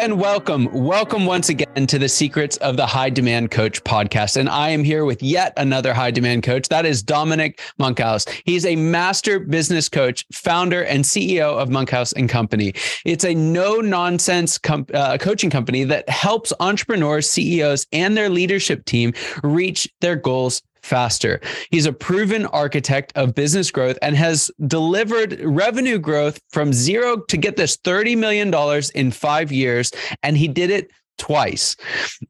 And welcome. Welcome once again to the Secrets of the High Demand Coach podcast. And I am here with yet another high demand coach. That is Dominic Monkhouse. He's a master business coach, founder, and CEO of Monkhouse and Company. It's a no nonsense com- uh, coaching company that helps entrepreneurs, CEOs, and their leadership team reach their goals faster. He's a proven architect of business growth and has delivered revenue growth from zero to get this $30 million in five years. And he did it twice.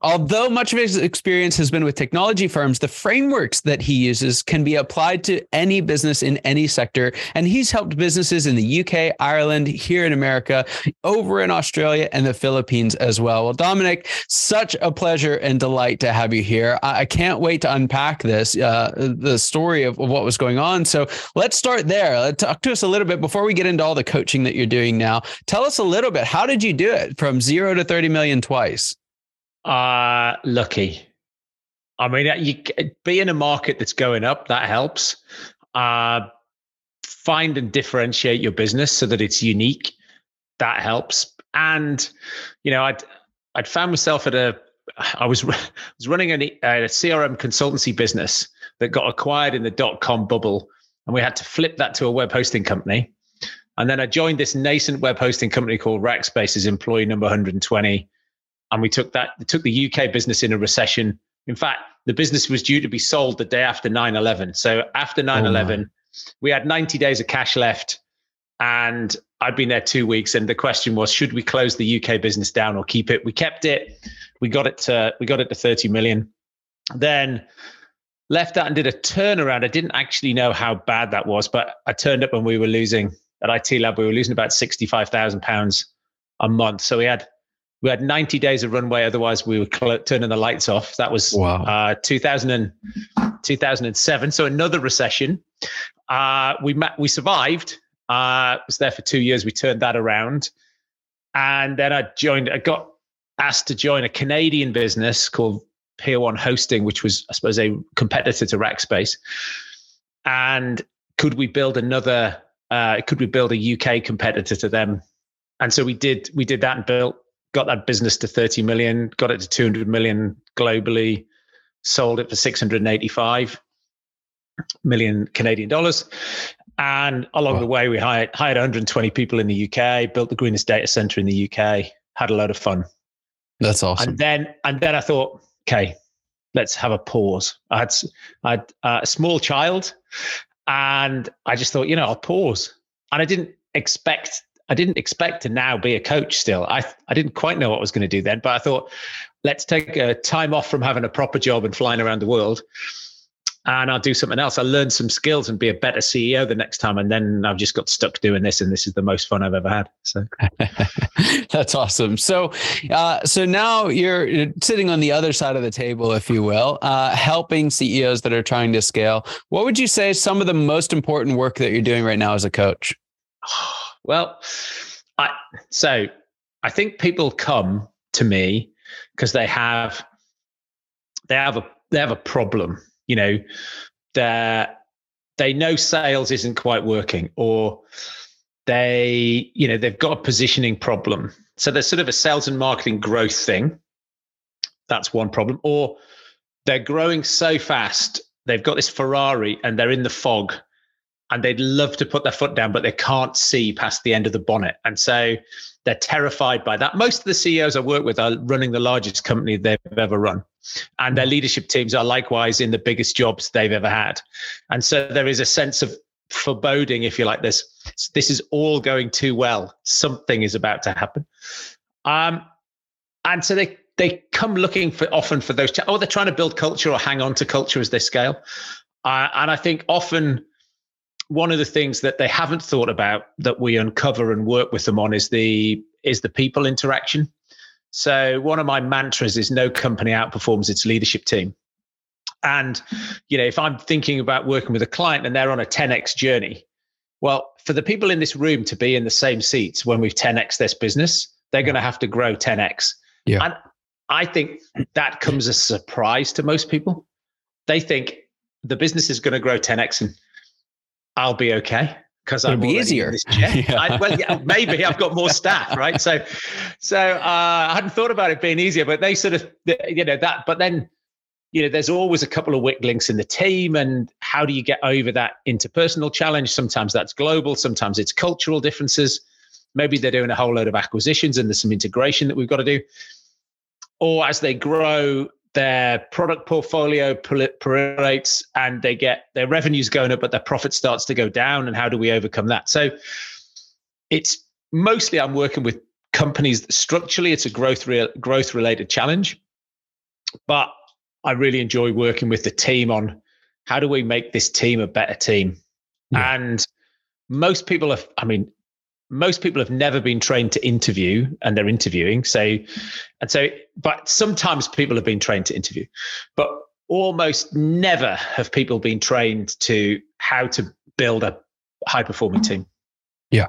Although much of his experience has been with technology firms, the frameworks that he uses can be applied to any business in any sector. And he's helped businesses in the UK, Ireland, here in America, over in Australia, and the Philippines as well. Well, Dominic, such a pleasure and delight to have you here. I can't wait to unpack this, uh, the story of, what was going on. So let's start there. Talk to us a little bit before we get into all the coaching that you're doing now. Tell us a little bit. How did you do it from zero to 30 million twice? Uh, lucky. I mean, uh, you be in a market that's going up, that helps. Uh, find and differentiate your business so that it's unique. That helps. And, you know, I'd, I'd found myself at a, I was, was running a, a CRM consultancy business that got acquired in the dot com bubble. And we had to flip that to a web hosting company. And then I joined this nascent web hosting company called Rackspace as employee number 120 and we took that took the UK business in a recession. In fact, the business was due to be sold the day after 9/11. So after 9/11, oh we had 90 days of cash left and I'd been there 2 weeks and the question was should we close the UK business down or keep it? We kept it. We got it to we got it to 30 million. Then left that and did a turnaround. I didn't actually know how bad that was, but I turned up when we were losing at IT Lab. We were losing about 65,000 pounds a month. So we had we had 90 days of runway otherwise we were cl- turning the lights off that was wow. uh, 2000 and, 2007 so another recession uh, we met, we survived uh, was there for two years we turned that around and then i joined i got asked to join a canadian business called Peer One Hosting, which was, I suppose, a competitor to Rackspace. And could we build another? Uh, could we build a UK competitor to them? And so we did. We did that and built got that business to 30 million, got it to 200 million globally, sold it for 685 million Canadian dollars. And along wow. the way, we hired, hired 120 people in the UK, built the greenest data center in the UK, had a lot of fun. That's awesome. And then, and then I thought, okay, let's have a pause. I had, I had uh, a small child, and I just thought, you know, I'll pause. And I didn't expect I didn't expect to now be a coach still. I, I didn't quite know what I was going to do then, but I thought, let's take a time off from having a proper job and flying around the world. And I'll do something else. I'll learn some skills and be a better CEO the next time. And then I've just got stuck doing this, and this is the most fun I've ever had. So that's awesome. So, uh, so now you're, sitting on the other side of the table, if you will, uh, helping CEOs that are trying to scale. What would you say is some of the most important work that you're doing right now as a coach? Well, I so I think people come to me because they have they have a they have a problem. You know, they they know sales isn't quite working, or they you know they've got a positioning problem. So there's sort of a sales and marketing growth thing. That's one problem. Or they're growing so fast, they've got this Ferrari and they're in the fog and they'd love to put their foot down, but they can't see past the end of the bonnet. And so they're terrified by that. Most of the CEOs I work with are running the largest company they've ever run. And their leadership teams are likewise in the biggest jobs they've ever had. And so there is a sense of foreboding, if you like, this this is all going too well. Something is about to happen. Um, and so they they come looking for often for those. Oh, they're trying to build culture or hang on to culture as they scale. Uh, and I think often one of the things that they haven't thought about that we uncover and work with them on is the is the people interaction. So one of my mantras is no company outperforms its leadership team. And you know, if I'm thinking about working with a client and they're on a 10x journey, well, for the people in this room to be in the same seats when we've 10x this business, they're going to have to grow 10x. Yeah. And I think that comes as a surprise to most people. They think the business is going to grow 10x and I'll be okay because I'll be easier. yeah. I, well, yeah, maybe I've got more staff, right? So, so uh, I hadn't thought about it being easier, but they sort of, you know, that. But then, you know, there's always a couple of weak links in the team, and how do you get over that interpersonal challenge? Sometimes that's global, sometimes it's cultural differences. Maybe they're doing a whole load of acquisitions, and there's some integration that we've got to do. Or as they grow, their product portfolio proliferates and they get their revenues going up, but their profit starts to go down. And how do we overcome that? So it's mostly I'm working with companies that structurally it's a growth real growth related challenge, but I really enjoy working with the team on how do we make this team a better team. Yeah. And most people have, I mean, most people have never been trained to interview and they're interviewing. So, and so, but sometimes people have been trained to interview, but almost never have people been trained to how to build a high performing team. Yeah.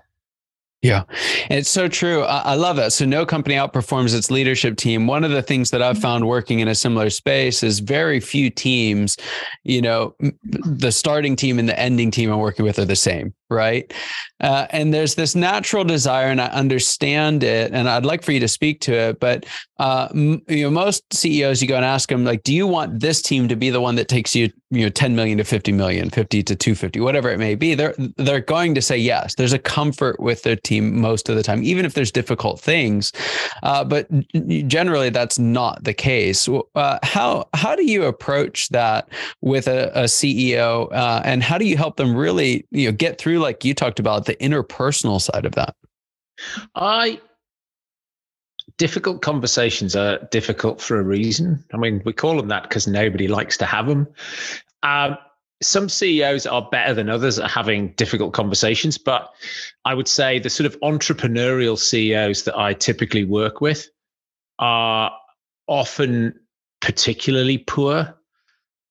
Yeah, And it's so true. I, love it. So, no company outperforms its leadership team. One of the things that I've mm-hmm. found working in a similar space is very few teams, you know, the starting team and the ending team I'm working with are the same right? Uh, and there's this natural desire, and I understand it, and I'd like for you to speak to it. But uh, m- you know, most CEOs, you go and ask them, like, do you want this team to be the one that takes you, you know, 10 million to 50 million, 50 to 250, whatever it may be? They're they're going to say yes. There's a comfort with their team most of the time, even if there's difficult things. Uh, but generally, that's not the case. Uh, how how do you approach that with a, a CEO, uh, and how do you help them really, you know, get through? Like you talked about the interpersonal side of that? I difficult conversations are difficult for a reason. I mean, we call them that because nobody likes to have them. Um, some CEOs are better than others at having difficult conversations, but I would say the sort of entrepreneurial CEOs that I typically work with are often particularly poor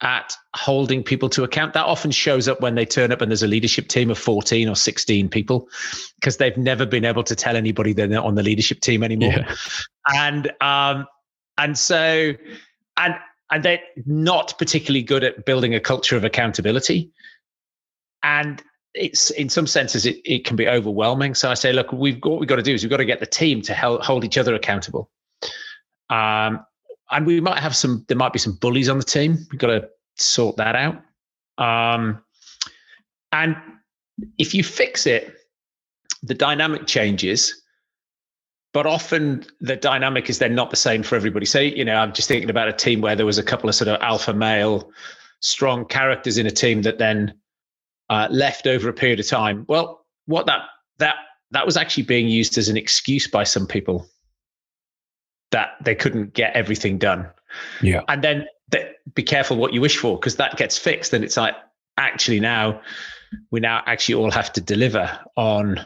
at holding people to account. That often shows up when they turn up and there's a leadership team of 14 or 16 people because they've never been able to tell anybody they're not on the leadership team anymore. Yeah. And um and so and and they're not particularly good at building a culture of accountability. And it's in some senses it, it can be overwhelming. So I say, look, we've got what we've got to do is we've got to get the team to help hold each other accountable. Um, and we might have some. There might be some bullies on the team. We've got to sort that out. Um, and if you fix it, the dynamic changes. But often the dynamic is then not the same for everybody. So, you know, I'm just thinking about a team where there was a couple of sort of alpha male, strong characters in a team that then uh, left over a period of time. Well, what that that that was actually being used as an excuse by some people that they couldn't get everything done. Yeah. And then be careful what you wish for because that gets fixed. And it's like, actually, now we now actually all have to deliver on.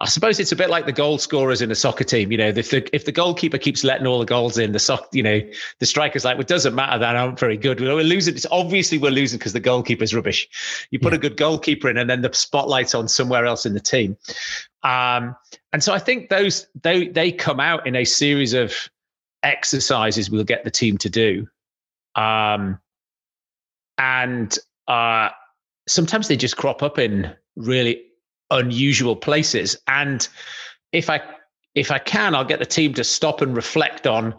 I suppose it's a bit like the goal scorers in a soccer team. You know, if the if the goalkeeper keeps letting all the goals in, the sock, you know, the striker's like, well, it doesn't matter that I'm very good. We're losing. It's obviously we're losing because the goalkeeper's rubbish. You put yeah. a good goalkeeper in, and then the spotlight's on somewhere else in the team. Um, and so I think those they they come out in a series of exercises we'll get the team to do. Um, and uh, sometimes they just crop up in really unusual places. And if I if I can, I'll get the team to stop and reflect on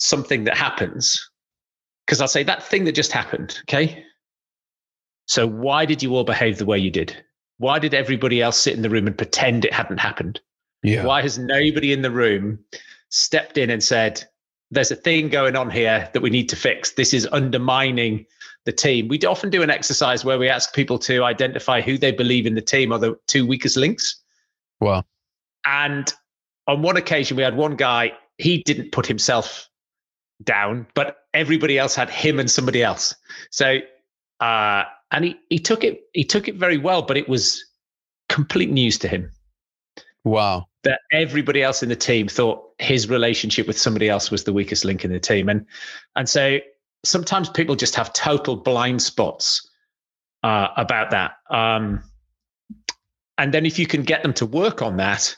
something that happens. Because I'll say that thing that just happened, okay? So why did you all behave the way you did? Why did everybody else sit in the room and pretend it hadn't happened? Yeah. Why has nobody in the room stepped in and said, there's a thing going on here that we need to fix? This is undermining the team. We often do an exercise where we ask people to identify who they believe in the team are the two weakest links. Wow. And on one occasion, we had one guy, he didn't put himself down, but everybody else had him and somebody else. So, uh, and he, he took it, he took it very well, but it was complete news to him. Wow. That everybody else in the team thought his relationship with somebody else was the weakest link in the team. And, and so sometimes people just have total blind spots uh, about that. Um, and then if you can get them to work on that,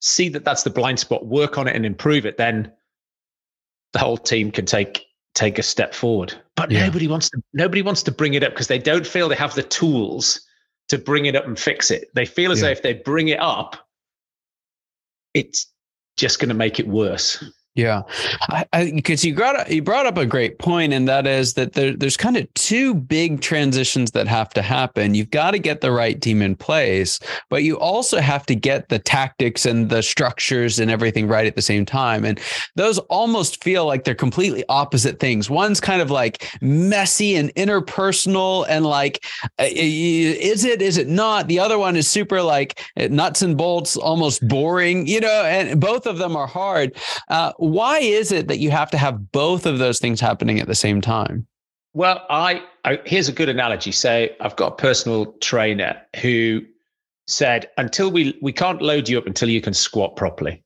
see that that's the blind spot, work on it and improve it, then the whole team can take take a step forward. But yeah. nobody wants to nobody wants to bring it up because they don't feel they have the tools to bring it up and fix it. They feel as yeah. though if they bring it up, it's just going to make it worse. Yeah, because you brought you brought up a great point, and that is that there, there's kind of two big transitions that have to happen. You've got to get the right team in place, but you also have to get the tactics and the structures and everything right at the same time. And those almost feel like they're completely opposite things. One's kind of like messy and interpersonal, and like is it is it not? The other one is super like nuts and bolts, almost boring. You know, and both of them are hard. Uh, why is it that you have to have both of those things happening at the same time? Well, I, I here's a good analogy. Say I've got a personal trainer who said until we we can't load you up until you can squat properly.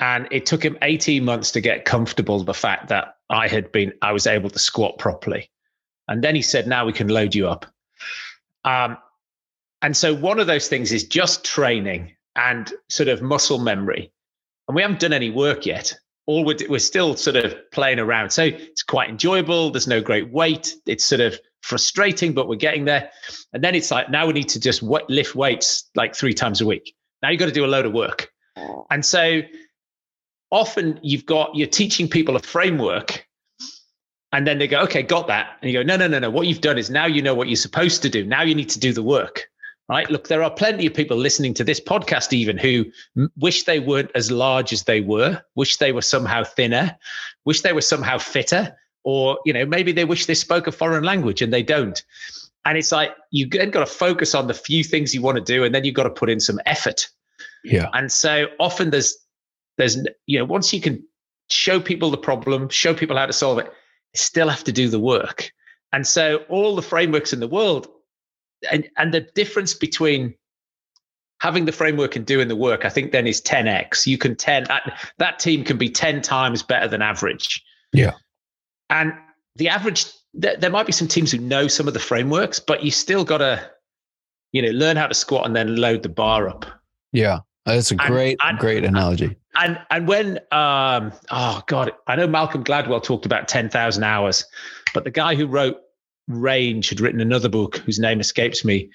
And it took him 18 months to get comfortable the fact that I had been I was able to squat properly. And then he said, now we can load you up. Um, and so one of those things is just training and sort of muscle memory and we haven't done any work yet. All we're, we're still sort of playing around. So it's quite enjoyable. There's no great weight. It's sort of frustrating, but we're getting there. And then it's like, now we need to just lift weights like three times a week. Now you've got to do a load of work. And so often you've got, you're teaching people a framework and then they go, okay, got that. And you go, no, no, no, no. What you've done is now you know what you're supposed to do. Now you need to do the work right? Look, there are plenty of people listening to this podcast, even who wish they weren't as large as they were, wish they were somehow thinner, wish they were somehow fitter, or, you know, maybe they wish they spoke a foreign language and they don't. And it's like you then got to focus on the few things you want to do, and then you've got to put in some effort. Yeah. And so often there's, there's, you know, once you can show people the problem, show people how to solve it, still have to do the work. And so all the frameworks in the world and and the difference between having the framework and doing the work, I think then is 10x. You can 10 that, that team can be 10 times better than average. Yeah. And the average there, there might be some teams who know some of the frameworks, but you still got to you know learn how to squat and then load the bar up. Yeah. That's a great, and, great analogy. And and when um oh god, I know Malcolm Gladwell talked about 10,000 hours, but the guy who wrote Range had written another book whose name escapes me.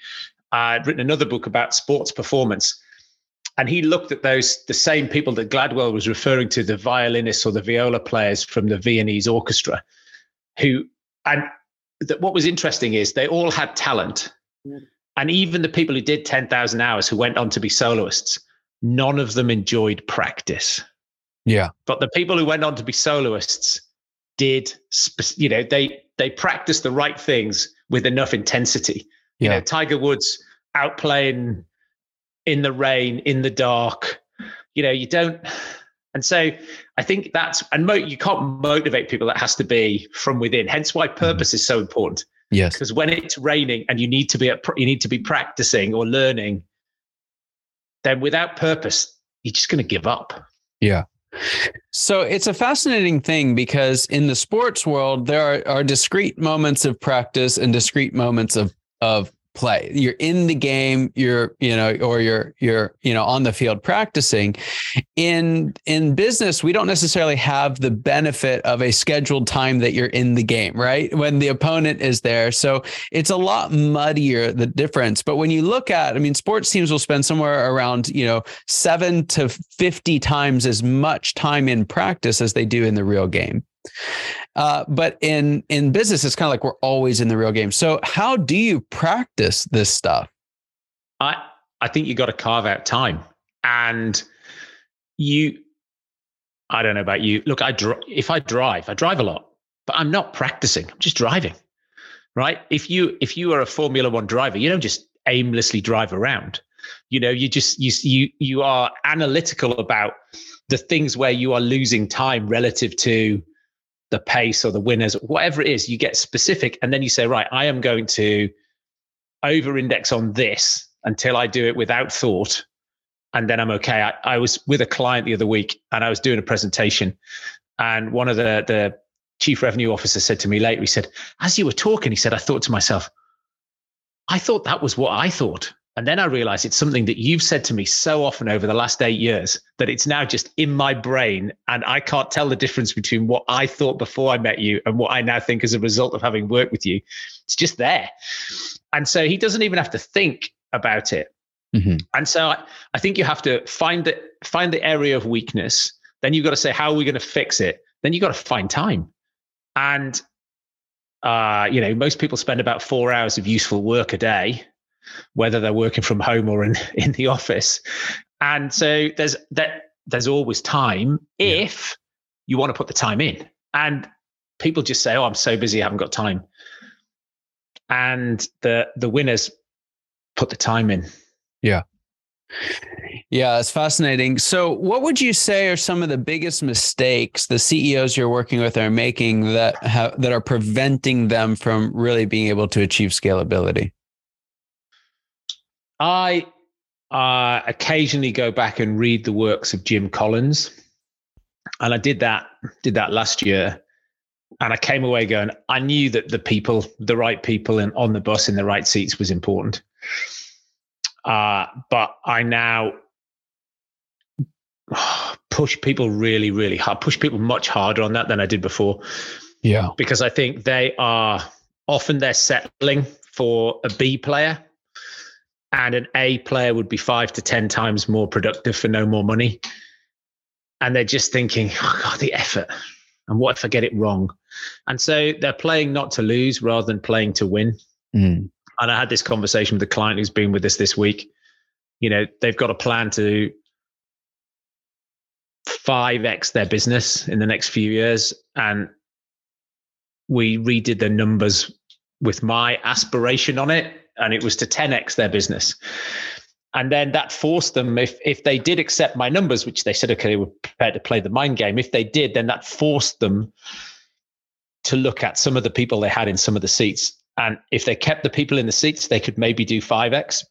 Uh, I had written another book about sports performance, and he looked at those the same people that Gladwell was referring to, the violinists or the viola players from the Viennese orchestra, who and that what was interesting is they all had talent, and even the people who did ten thousand hours who went on to be soloists, none of them enjoyed practice. Yeah, but the people who went on to be soloists did, you know, they they practice the right things with enough intensity. You know, Tiger Woods out playing in the rain, in the dark. You know, you don't. And so I think that's, and mo- you can't motivate people. That has to be from within. Hence why mm-hmm. purpose mm-hmm. is so important. Yes. Because when it's raining and you need to be, at, you need to be practicing or learning, then without purpose, you're just going to give up. Yeah. So it's a fascinating thing because in the sports world, there are, are discrete moments of practice and discrete moments of of play. You're in the game, you're, you know, or you're you're, you know, on the field practicing. In in business, we don't necessarily have the benefit of a scheduled time that you're in the game, right? When the opponent is there. So it's a lot muddier the difference. But when you look at, I mean, sports teams will spend somewhere around, you know, 7 to 50 times as much time in practice as they do in the real game. Uh, but in in business, it's kind of like we're always in the real game. So how do you practice this stuff? I I think you got to carve out time, and you. I don't know about you. Look, I dr- if I drive, I drive a lot, but I'm not practicing. I'm just driving, right? If you if you are a Formula One driver, you don't just aimlessly drive around. You know, you just you you you are analytical about the things where you are losing time relative to the pace or the winners, whatever it is, you get specific and then you say, right, I am going to over index on this until I do it without thought. And then I'm okay. I, I, was with a client the other week and I was doing a presentation. And one of the, the chief revenue officers said to me later, he said, as you were talking, he said, I thought to myself, I thought that was what I thought. And then I realized it's something that you've said to me so often over the last eight years that it's now just in my brain. And I can't tell the difference between what I thought before I met you and what I now think as a result of having worked with you. It's just there. And so he doesn't even have to think about it. Mm-hmm. And so I, I think you have to find the, find the area of weakness. Then you've got to say, how are we going to fix it? Then you've got to find time. And uh, you know, most people spend about four hours of useful work a day whether they're working from home or in, in the office. And so there's that there's always time if you want to put the time in. And people just say, Oh, I'm so busy, I haven't got time. And the the winners put the time in. Yeah. Yeah, it's fascinating. So, what would you say are some of the biggest mistakes the CEOs you're working with are making that have, that are preventing them from really being able to achieve scalability? I uh, occasionally go back and read the works of Jim Collins, and I did that did that last year, and I came away going, I knew that the people, the right people, and on the bus in the right seats was important. Uh, but I now push people really, really hard, push people much harder on that than I did before. Yeah, because I think they are often they're settling for a B player and an A player would be five to 10 times more productive for no more money. And they're just thinking, oh God, the effort. And what if I get it wrong? And so they're playing not to lose rather than playing to win. Mm. And I had this conversation with a client who's been with us this week. You know, they've got a plan to 5x their business in the next few years. And we redid the numbers with my aspiration on it and it was to 10x their business. And then that forced them, if if they did accept my numbers, which they said, okay, they were prepared to play the mind game. If they did, then that forced them to look at some of the people they had in some of the seats. And if they kept the people in the seats, they could maybe do 5x.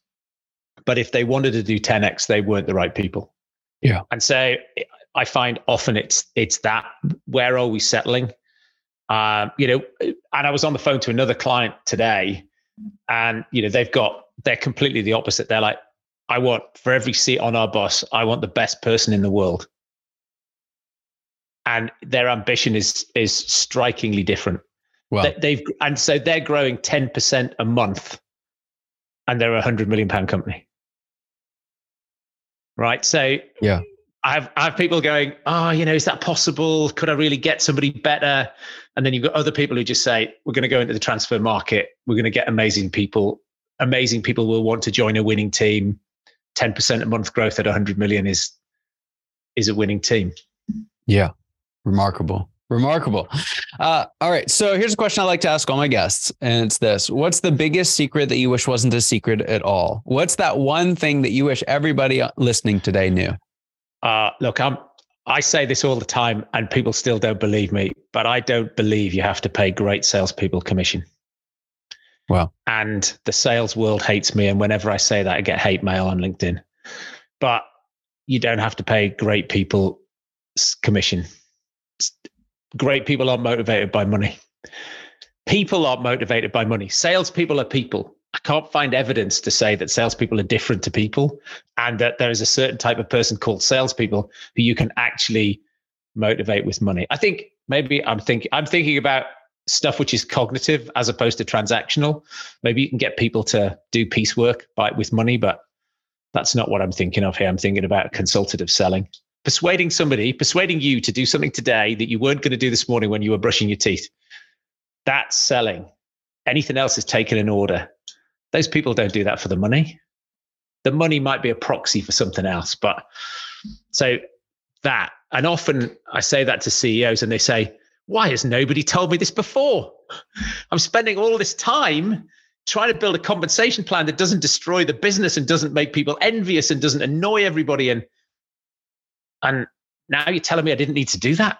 But if they wanted to do 10x, they weren't the right people. Yeah. And so I find often it's it's that where are we settling? Um, you know, and I was on the phone to another client today and you know they've got they're completely the opposite. They're like i want for every seat on our bus i want the best person in the world. And their ambition is is strikingly different. Well they've and so they're growing 10% a month and they're a 100 million pound company. Right? So yeah. I have, I have people going, oh, you know, is that possible? Could I really get somebody better? And then you've got other people who just say, we're going to go into the transfer market. We're going to get amazing people. Amazing people will want to join a winning team. 10% a month growth at 100 million is is a winning team. Yeah. Remarkable. Remarkable. Uh, all right. So here's a question I like to ask all my guests, and it's this What's the biggest secret that you wish wasn't a secret at all? What's that one thing that you wish everybody listening today knew? Uh, look, I'm. I say this all the time, and people still don't believe me. But I don't believe you have to pay great salespeople commission. Wow. And the sales world hates me, and whenever I say that, I get hate mail on LinkedIn. But you don't have to pay great people commission. Great people aren't motivated by money. People are motivated by money. Salespeople are people. Can't find evidence to say that salespeople are different to people and that there is a certain type of person called salespeople who you can actually motivate with money. I think maybe I'm thinking I'm thinking about stuff which is cognitive as opposed to transactional. Maybe you can get people to do piecework by with money, but that's not what I'm thinking of here. I'm thinking about consultative selling. persuading somebody, persuading you to do something today that you weren't going to do this morning when you were brushing your teeth. That's selling. Anything else is taken in order. Those people don't do that for the money. The money might be a proxy for something else, but so that, and often I say that to CEOs and they say, why has nobody told me this before? I'm spending all this time trying to build a compensation plan that doesn't destroy the business and doesn't make people envious and doesn't annoy everybody. And and now you're telling me I didn't need to do that.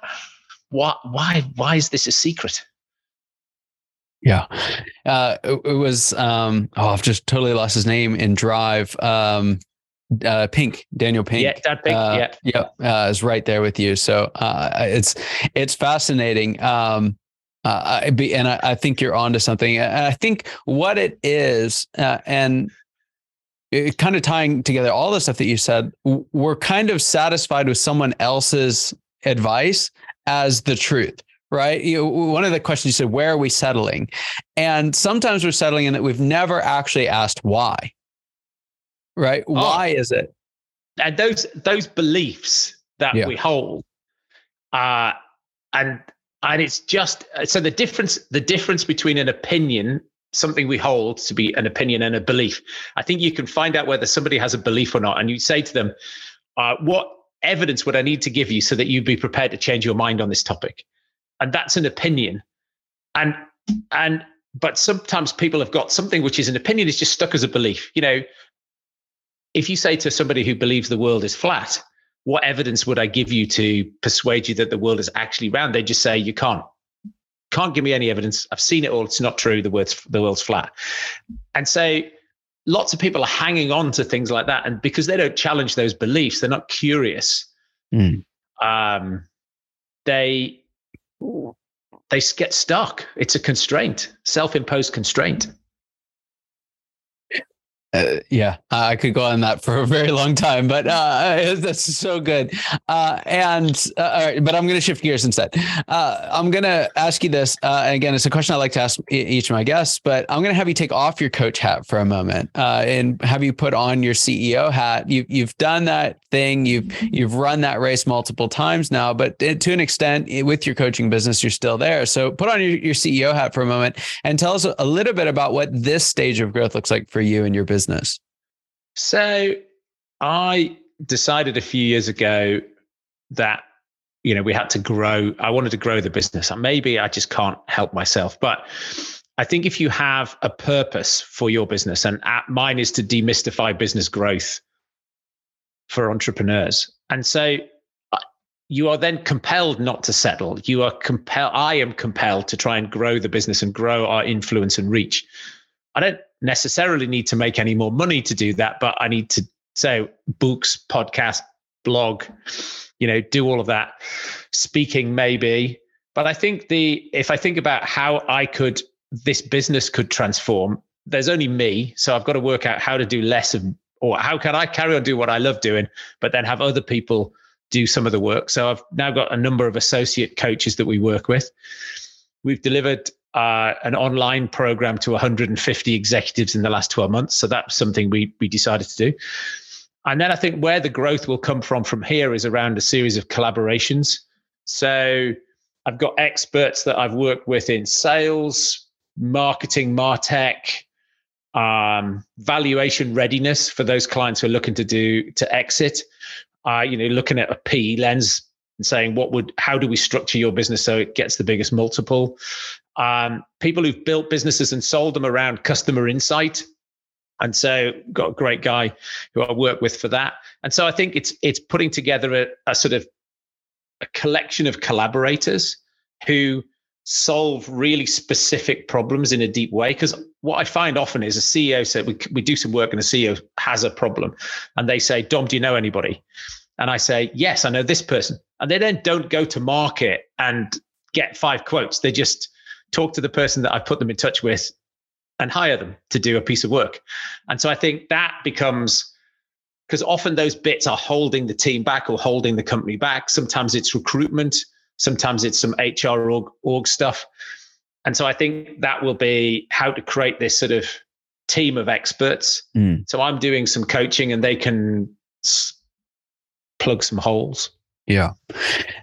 What? Why? Why is this a secret? Yeah, uh, it, it, was. Um, oh, I've just totally lost his name in Drive. Um, uh, Pink, Daniel Pink. Yeah, that Pink. Uh, yeah, yeah, uh, is right there with you. So uh, it's it's fascinating. Um, uh, I be, and I, I, think you're onto something. And I think what it is, uh, and it kind of tying together all the stuff that you said, we're kind of satisfied with someone else's advice as the truth right? You, one of the questions you said, where are we settling? And sometimes we're settling in that we've never actually asked why right? Oh. Why is it? And those those beliefs that yeah. we hold, uh, and and it's just so the difference the difference between an opinion something we hold to be an opinion and a belief i think you can find out whether somebody has a belief or not and you say to them uh, what evidence would i need to give you so that you'd be prepared to change your mind on this topic and that's an opinion and and but sometimes people have got something which is an opinion is just stuck as a belief you know if you say to somebody who believes the world is flat, what evidence would I give you to persuade you that the world is actually round? They just say you can't. Can't give me any evidence. I've seen it all. It's not true. The world's the world's flat. And so lots of people are hanging on to things like that. And because they don't challenge those beliefs, they're not curious. Mm. Um, they they get stuck. It's a constraint, self-imposed constraint. Uh, yeah, I could go on that for a very long time, but uh, that's so good. Uh, and uh, but I'm going to shift gears instead. Uh, I'm going to ask you this. Uh, and again, it's a question I like to ask each of my guests, but I'm going to have you take off your coach hat for a moment and have you put on your CEO hat. You, you've done that thing. You've you've run that race multiple times now, but to an extent, with your coaching business, you're still there. So put on your, your CEO hat for a moment and tell us a little bit about what this stage of growth looks like for you and your business business? So I decided a few years ago that you know we had to grow i wanted to grow the business. And maybe i just can't help myself but i think if you have a purpose for your business and mine is to demystify business growth for entrepreneurs. And so uh, you are then compelled not to settle. You are compelled i am compelled to try and grow the business and grow our influence and reach. I don't necessarily need to make any more money to do that, but I need to say books, podcast, blog, you know, do all of that. Speaking maybe, but I think the if I think about how I could this business could transform, there's only me, so I've got to work out how to do less of or how can I carry on do what I love doing, but then have other people do some of the work. So I've now got a number of associate coaches that we work with. We've delivered uh, an online program to 150 executives in the last 12 months. So that's something we we decided to do. And then I think where the growth will come from from here is around a series of collaborations. So I've got experts that I've worked with in sales, marketing, martech, um, valuation readiness for those clients who are looking to do to exit. Uh, you know, looking at a PE lens and saying what would how do we structure your business so it gets the biggest multiple um, people who've built businesses and sold them around customer insight. And so got a great guy who i work with for that. And so i think it's it's putting together a, a sort of a collection of collaborators who solve really specific problems in a deep way. Because what i find often is a ceo said we, we do some work and the ceo has a problem. And they say dom do you know anybody? And I say, yes, I know this person. And they then don't go to market and get five quotes. They just talk to the person that I put them in touch with and hire them to do a piece of work. And so I think that becomes because often those bits are holding the team back or holding the company back. Sometimes it's recruitment, sometimes it's some HR org, org stuff. And so I think that will be how to create this sort of team of experts. Mm. So I'm doing some coaching and they can plug some holes Yeah.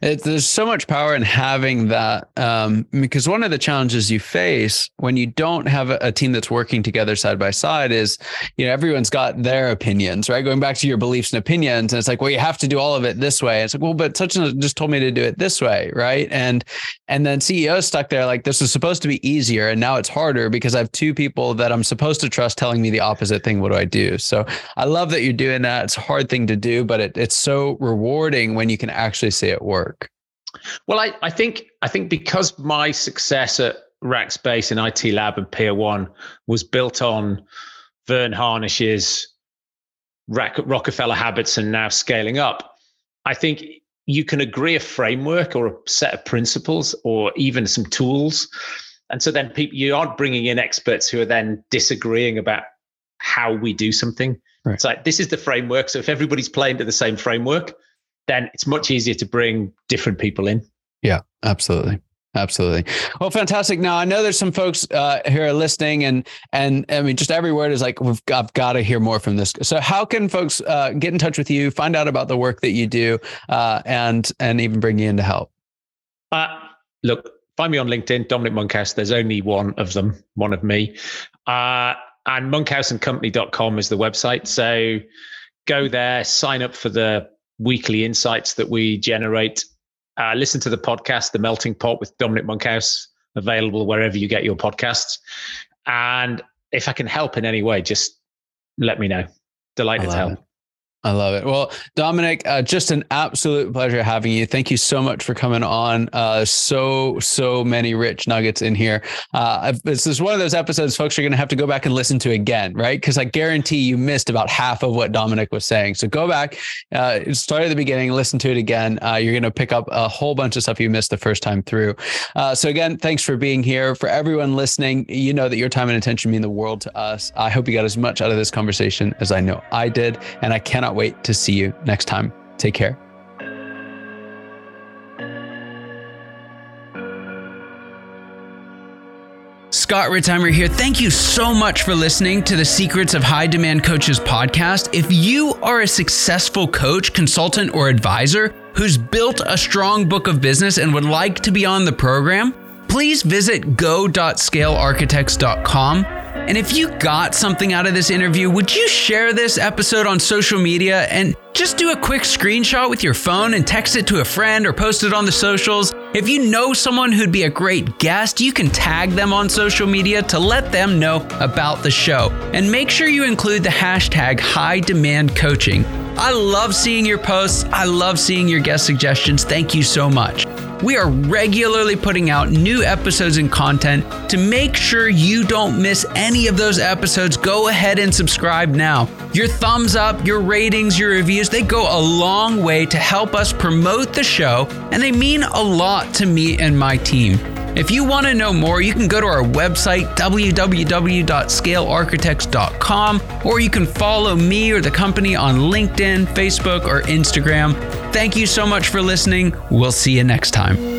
It, there's so much power in having that um, because one of the challenges you face when you don't have a, a, team that's working together side by side is, you know, everyone's got their opinions, right? Going back to your beliefs and opinions. And it's like, well, you have to do all of it this way. It's like, well, but such and just told me to do it this way, right? And and then CEOs stuck there like this was supposed to be easier and now it's harder because I have two people that I'm supposed to trust telling me the opposite thing. What do I do? So I love that you're doing that. It's a hard thing to do, but it, it's so rewarding when you can actually see it work? Well, I, I think I think because my success at Rackspace and IT Lab and Peer One was built on Verne Harnish's Rockefeller habits and now scaling up, I think you can agree a framework or a set of principles or even some tools. And so then people, you aren't bringing in experts who are then disagreeing about how we do something. Right. It's like this is the framework. So if everybody's playing to the same framework, then it's much easier to bring different people in. Yeah, absolutely. Absolutely. Well, fantastic. Now I know there's some folks uh, here are listening, and and I mean, just every word is like we've got, I've got to hear more from this. So, how can folks uh, get in touch with you, find out about the work that you do, uh, and and even bring you in to help? Uh, look, find me on LinkedIn, Dominic Monkhouse. There's only one of them, one of me, uh, and monkhouseandcompany.com is the website. So go there, sign up for the weekly insights that we generate. Uh, listen to the podcast, The Melting Pot with Dominic Monkhouse, available wherever you get your podcasts. And if I can help in any way, just let me know. Delighted to help. It. I love it. Well, Dominic, uh, just an absolute pleasure having you. Thank you so much for coming on. Uh, so, so many rich nuggets in here. Uh, this is one of those episodes folks are going to have to go back and listen to again, right? Because I guarantee you missed about half of what Dominic was saying. So go back, uh, start at the beginning, listen to it again. Uh, you're going to pick up a whole bunch of stuff you missed the first time through. Uh, so again, thanks for being here. For everyone listening, you know that your time and attention mean the world to us. I hope you got as much out of this conversation as I know I did, and I cannot wait to see you next time. Take care. Scott Ritzheimer here. Thank you so much for listening to the Secrets of High Demand Coaches podcast. If you are a successful coach, consultant, or advisor who's built a strong book of business and would like to be on the program, please visit go.scalearchitects.com and if you got something out of this interview, would you share this episode on social media and just do a quick screenshot with your phone and text it to a friend or post it on the socials? If you know someone who'd be a great guest, you can tag them on social media to let them know about the show. And make sure you include the hashtag high demand coaching. I love seeing your posts. I love seeing your guest suggestions. Thank you so much. We are regularly putting out new episodes and content. To make sure you don't miss any of those episodes, go ahead and subscribe now. Your thumbs up, your ratings, your reviews, they go a long way to help us promote the show, and they mean a lot to me and my team. If you want to know more, you can go to our website, www.scalearchitects.com, or you can follow me or the company on LinkedIn, Facebook, or Instagram. Thank you so much for listening. We'll see you next time.